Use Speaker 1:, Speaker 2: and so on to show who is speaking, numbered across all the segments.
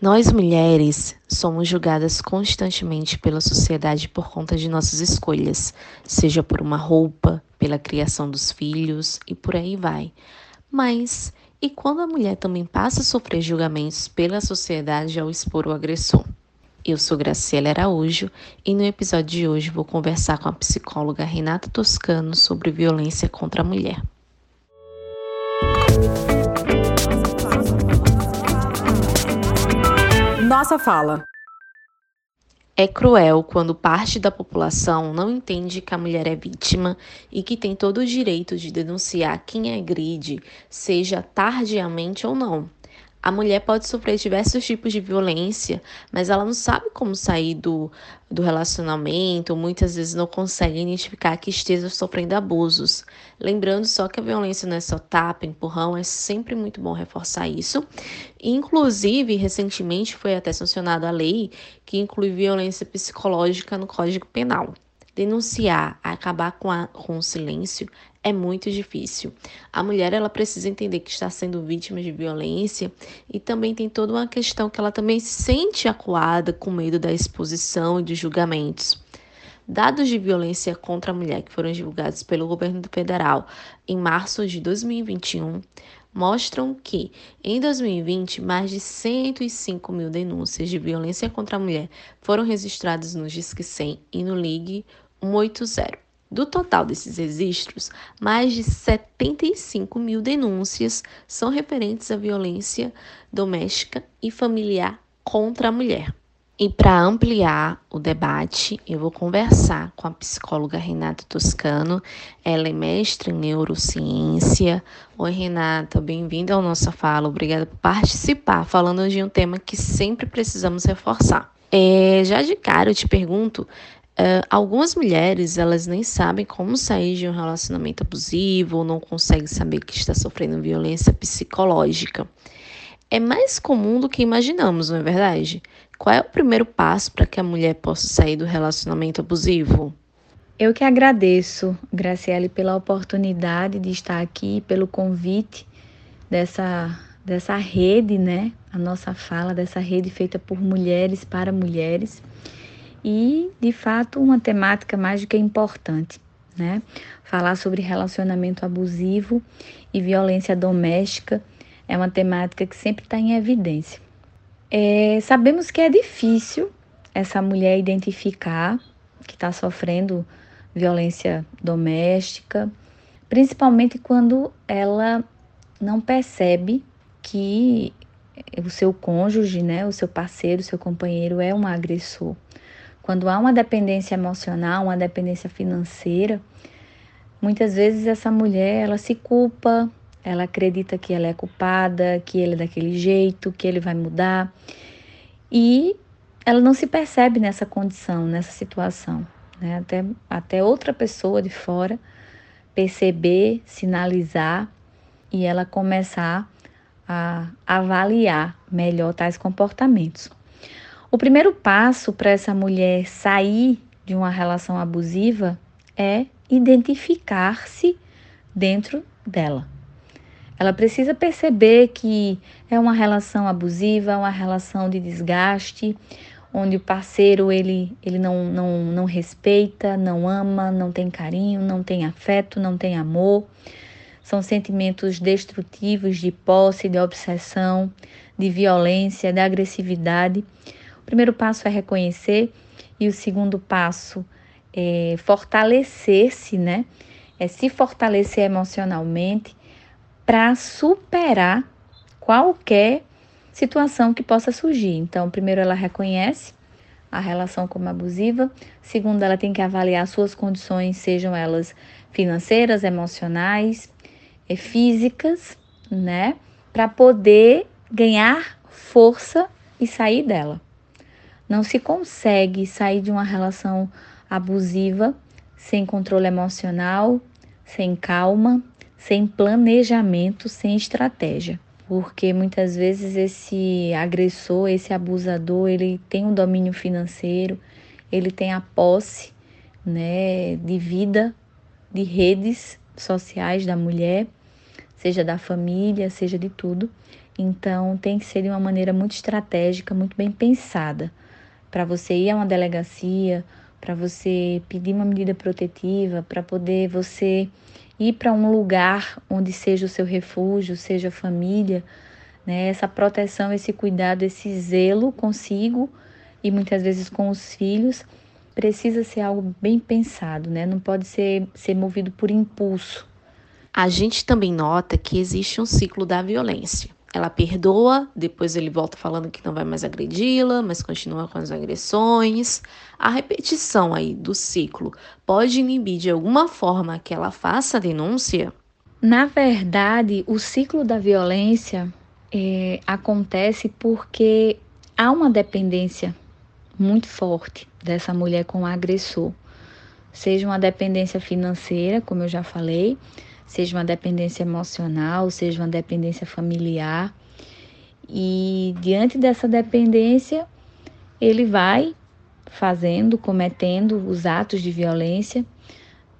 Speaker 1: Nós mulheres somos julgadas constantemente pela sociedade por conta de nossas escolhas, seja por uma roupa, pela criação dos filhos e por aí vai. Mas e quando a mulher também passa a sofrer julgamentos pela sociedade ao expor o agressor? Eu sou Graciela Araújo e no episódio de hoje vou conversar com a psicóloga Renata Toscano sobre violência contra a mulher.
Speaker 2: Nossa fala.
Speaker 1: É cruel quando parte da população não entende que a mulher é vítima e que tem todo o direito de denunciar quem agride, seja tardiamente ou não. A mulher pode sofrer diversos tipos de violência, mas ela não sabe como sair do, do relacionamento, muitas vezes não consegue identificar que esteja sofrendo abusos. Lembrando só que a violência não é só tapa, empurrão, é sempre muito bom reforçar isso. Inclusive, recentemente foi até sancionada a lei que inclui violência psicológica no Código Penal. Denunciar, acabar com, a, com o silêncio é muito difícil. A mulher ela precisa entender que está sendo vítima de violência e também tem toda uma questão que ela também se sente acuada com medo da exposição e de julgamentos. Dados de violência contra a mulher que foram divulgados pelo governo federal em março de 2021 mostram que, em 2020, mais de 105 mil denúncias de violência contra a mulher foram registradas no Disque 100 e no Ligue 180. Do total desses registros, mais de 75 mil denúncias são referentes à violência doméstica e familiar contra a mulher. E para ampliar o debate, eu vou conversar com a psicóloga Renata Toscano. Ela é mestre em neurociência. Oi, Renata, bem-vinda ao nossa fala. Obrigada por participar, falando de um tema que sempre precisamos reforçar. É, já de cara, eu te pergunto: uh, algumas mulheres elas nem sabem como sair de um relacionamento abusivo ou não conseguem saber que está sofrendo violência psicológica é mais comum do que imaginamos, não é verdade? Qual é o primeiro passo para que a mulher possa sair do relacionamento abusivo?
Speaker 3: Eu que agradeço, Graciele, pela oportunidade de estar aqui, pelo convite dessa, dessa rede, né? A nossa fala dessa rede feita por mulheres para mulheres. E, de fato, uma temática mais do que importante, né? Falar sobre relacionamento abusivo e violência doméstica é uma temática que sempre está em evidência. É, sabemos que é difícil essa mulher identificar que está sofrendo violência doméstica, principalmente quando ela não percebe que o seu cônjuge, né, o seu parceiro, o seu companheiro é um agressor. Quando há uma dependência emocional, uma dependência financeira, muitas vezes essa mulher ela se culpa, ela acredita que ela é culpada, que ele é daquele jeito, que ele vai mudar. E ela não se percebe nessa condição, nessa situação. Né? Até, até outra pessoa de fora perceber, sinalizar e ela começar a avaliar melhor tais comportamentos. O primeiro passo para essa mulher sair de uma relação abusiva é identificar-se dentro dela. Ela precisa perceber que é uma relação abusiva, uma relação de desgaste, onde o parceiro ele, ele não, não, não respeita, não ama, não tem carinho, não tem afeto, não tem amor. São sentimentos destrutivos de posse, de obsessão, de violência, de agressividade. O primeiro passo é reconhecer e o segundo passo é fortalecer-se, né? É se fortalecer emocionalmente para superar qualquer situação que possa surgir. Então, primeiro ela reconhece a relação como abusiva, segundo ela tem que avaliar suas condições, sejam elas financeiras, emocionais, físicas, né, para poder ganhar força e sair dela. Não se consegue sair de uma relação abusiva sem controle emocional, sem calma, sem planejamento, sem estratégia. Porque muitas vezes esse agressor, esse abusador, ele tem um domínio financeiro, ele tem a posse, né, de vida, de redes sociais da mulher, seja da família, seja de tudo. Então, tem que ser de uma maneira muito estratégica, muito bem pensada, para você ir a uma delegacia, para você pedir uma medida protetiva, para poder você ir para um lugar onde seja o seu refúgio, seja a família, né? Essa proteção, esse cuidado, esse zelo consigo e muitas vezes com os filhos precisa ser algo bem pensado, né? Não pode ser, ser movido por impulso.
Speaker 1: A gente também nota que existe um ciclo da violência. Ela perdoa, depois ele volta falando que não vai mais agredi-la, mas continua com as agressões. A repetição aí do ciclo pode inibir de alguma forma que ela faça a denúncia?
Speaker 3: Na verdade, o ciclo da violência é, acontece porque há uma dependência muito forte dessa mulher com o agressor. Seja uma dependência financeira, como eu já falei, seja uma dependência emocional, seja uma dependência familiar. E diante dessa dependência, ele vai fazendo, cometendo os atos de violência,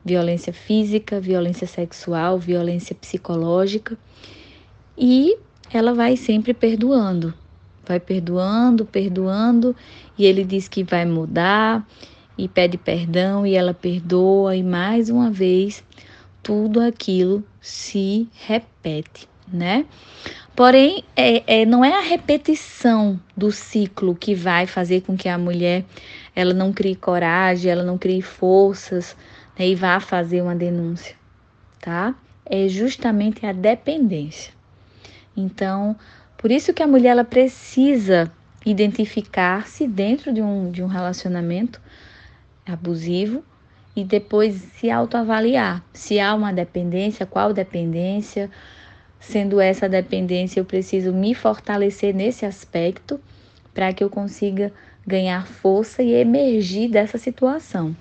Speaker 3: violência física, violência sexual, violência psicológica, e ela vai sempre perdoando, vai perdoando, perdoando, e ele diz que vai mudar e pede perdão e ela perdoa, e mais uma vez tudo aquilo se repete, né? Porém, é, é, não é a repetição do ciclo que vai fazer com que a mulher ela não crie coragem, ela não crie forças né, e vá fazer uma denúncia, tá? É justamente a dependência. Então, por isso que a mulher ela precisa identificar-se dentro de um, de um relacionamento abusivo e depois se autoavaliar. Se há uma dependência, qual dependência? Sendo essa dependência, eu preciso me fortalecer nesse aspecto para que eu consiga ganhar força e emergir dessa situação.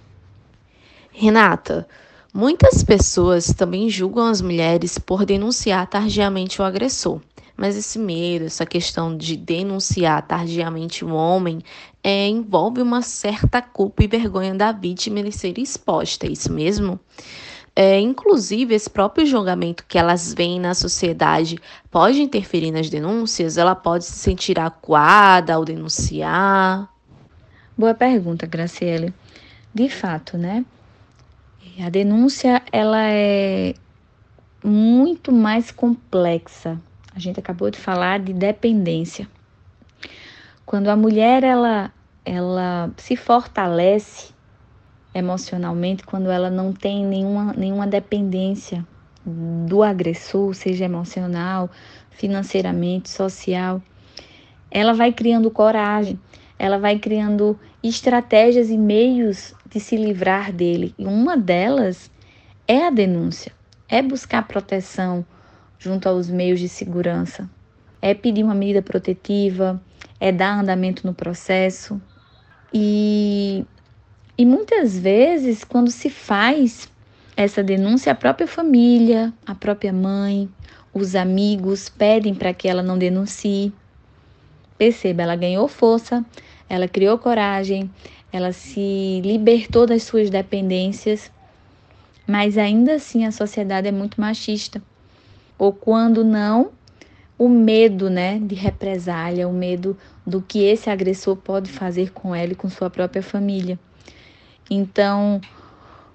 Speaker 1: Renata, muitas pessoas também julgam as mulheres por denunciar tardiamente o agressor. Mas esse medo, essa questão de denunciar tardiamente um homem, é, envolve uma certa culpa e vergonha da vítima ele ser exposta, é isso mesmo? É, inclusive, esse próprio julgamento que elas veem na sociedade pode interferir nas denúncias? Ela pode se sentir acuada ao denunciar?
Speaker 3: Boa pergunta, Graciele. De fato, né? A denúncia ela é muito mais complexa a gente acabou de falar de dependência. Quando a mulher ela ela se fortalece emocionalmente quando ela não tem nenhuma, nenhuma dependência do agressor, seja emocional, financeiramente, social, ela vai criando coragem, ela vai criando estratégias e meios de se livrar dele. E uma delas é a denúncia, é buscar proteção, junto aos meios de segurança. É pedir uma medida protetiva, é dar andamento no processo. E, e muitas vezes, quando se faz essa denúncia, a própria família, a própria mãe, os amigos pedem para que ela não denuncie. Perceba, ela ganhou força, ela criou coragem, ela se libertou das suas dependências, mas ainda assim a sociedade é muito machista ou quando não, o medo, né, de represália, o medo do que esse agressor pode fazer com ela e com sua própria família. Então,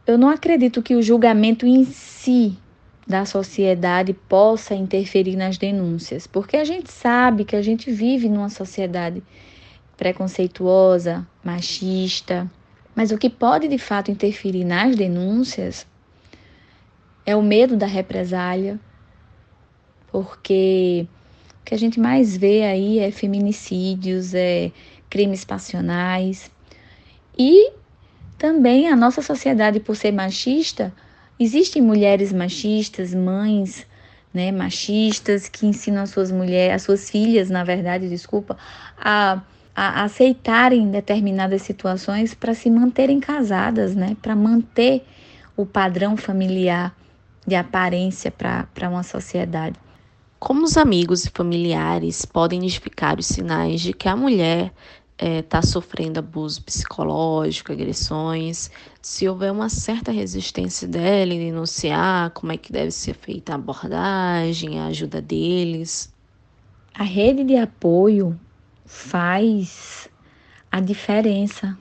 Speaker 3: eu não acredito que o julgamento em si da sociedade possa interferir nas denúncias, porque a gente sabe que a gente vive numa sociedade preconceituosa, machista, mas o que pode de fato interferir nas denúncias é o medo da represália, porque o que a gente mais vê aí é feminicídios, é crimes passionais. E também a nossa sociedade, por ser machista, existem mulheres machistas, mães né, machistas que ensinam as suas mulheres, as suas filhas, na verdade, desculpa, a, a aceitarem determinadas situações para se manterem casadas, né, para manter o padrão familiar de aparência para uma sociedade.
Speaker 1: Como os amigos e familiares podem identificar os sinais de que a mulher está é, sofrendo abuso psicológico, agressões, se houver uma certa resistência dela em denunciar, como é que deve ser feita a abordagem, a ajuda deles?
Speaker 3: A rede de apoio faz a diferença.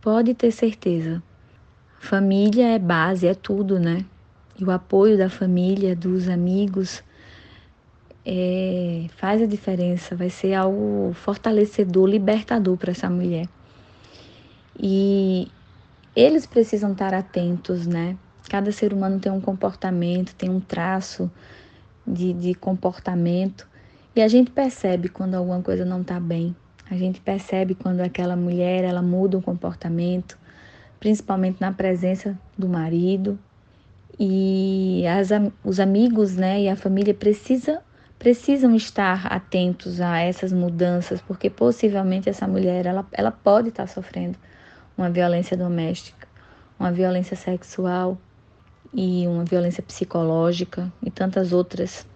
Speaker 3: Pode ter certeza. Família é base, é tudo, né? E o apoio da família, dos amigos, é, faz a diferença, vai ser algo fortalecedor, libertador para essa mulher. E eles precisam estar atentos, né? Cada ser humano tem um comportamento, tem um traço de, de comportamento. E a gente percebe quando alguma coisa não está bem. A gente percebe quando aquela mulher ela muda o comportamento, principalmente na presença do marido. E as, os amigos né, e a família precisa, precisam estar atentos a essas mudanças, porque possivelmente essa mulher ela, ela pode estar sofrendo uma violência doméstica, uma violência sexual e uma violência psicológica e tantas outras.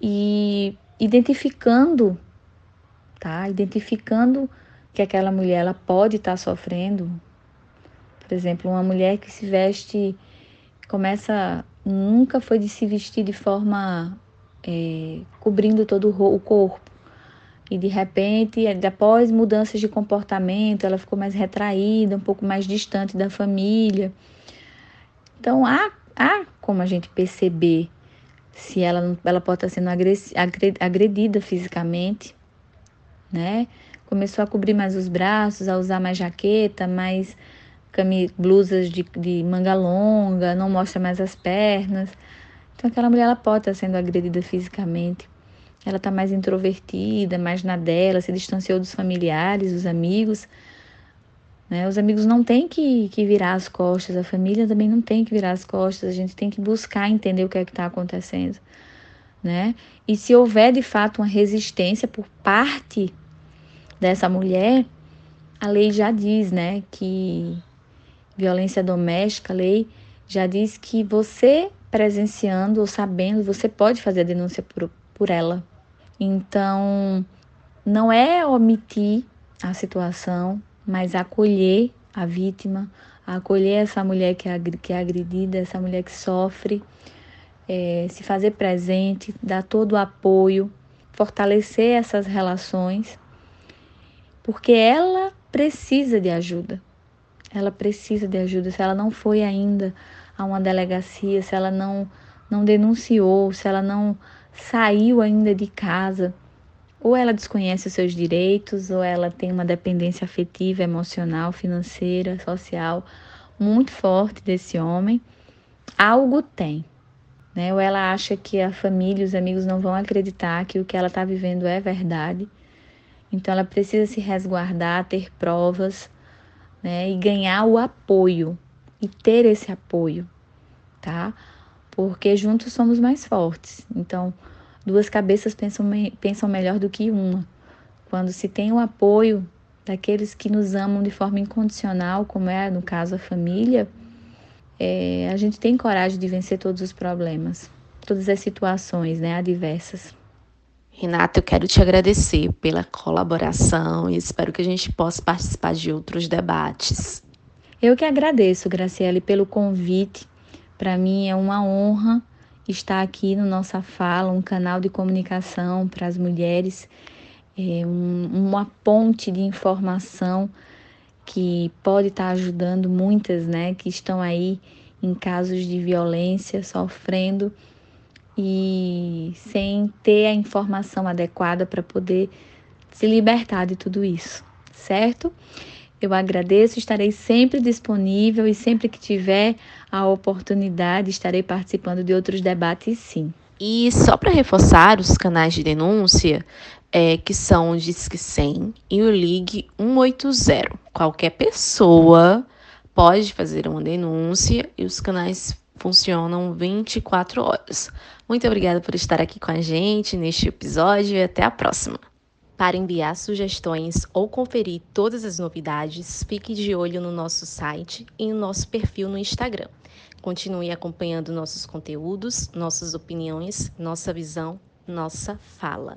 Speaker 3: E identificando, tá? Identificando que aquela mulher ela pode estar sofrendo. Por exemplo, uma mulher que se veste, começa, nunca foi de se vestir de forma é, cobrindo todo o corpo e de repente, após mudanças de comportamento, ela ficou mais retraída, um pouco mais distante da família. Então, há, há como a gente perceber se ela, ela pode estar sendo agredida fisicamente, né? Começou a cobrir mais os braços, a usar mais jaqueta, mais blusas de, de manga longa, não mostra mais as pernas. Então, aquela mulher ela pode estar sendo agredida fisicamente ela está mais introvertida, mais na dela, se distanciou dos familiares, dos amigos. Né? Os amigos não têm que, que virar as costas, a família também não tem que virar as costas, a gente tem que buscar entender o que é que está acontecendo. Né? E se houver de fato uma resistência por parte dessa mulher, a lei já diz né, que violência doméstica, a lei já diz que você presenciando ou sabendo, você pode fazer a denúncia por, por ela. Então, não é omitir a situação, mas acolher a vítima, acolher essa mulher que é, que é agredida, essa mulher que sofre, é, se fazer presente, dar todo o apoio, fortalecer essas relações, porque ela precisa de ajuda. Ela precisa de ajuda. Se ela não foi ainda a uma delegacia, se ela não, não denunciou, se ela não saiu ainda de casa, ou ela desconhece os seus direitos, ou ela tem uma dependência afetiva, emocional, financeira, social muito forte desse homem, algo tem. Né? Ou ela acha que a família, os amigos não vão acreditar que o que ela está vivendo é verdade. Então ela precisa se resguardar, ter provas, né? E ganhar o apoio e ter esse apoio, tá? porque juntos somos mais fortes. Então, duas cabeças pensam, pensam melhor do que uma. Quando se tem o apoio daqueles que nos amam de forma incondicional, como é no caso a família, é, a gente tem coragem de vencer todos os problemas, todas as situações né, adversas.
Speaker 1: Renata, eu quero te agradecer pela colaboração e espero que a gente possa participar de outros debates.
Speaker 3: Eu que agradeço, Graciele, pelo convite para mim é uma honra estar aqui no Nossa Fala, um canal de comunicação para as mulheres, é um, uma ponte de informação que pode estar tá ajudando muitas, né, que estão aí em casos de violência, sofrendo e sem ter a informação adequada para poder se libertar de tudo isso, certo? Eu agradeço, estarei sempre disponível e sempre que tiver a oportunidade estarei participando de outros debates, sim.
Speaker 1: E só para reforçar os canais de denúncia, é, que são o Disque 100 e o Ligue 180. Qualquer pessoa pode fazer uma denúncia e os canais funcionam 24 horas. Muito obrigada por estar aqui com a gente neste episódio e até a próxima. Para enviar sugestões ou conferir todas as novidades, fique de olho no nosso site e no nosso perfil no Instagram. Continue acompanhando nossos conteúdos, nossas opiniões, nossa visão, nossa fala.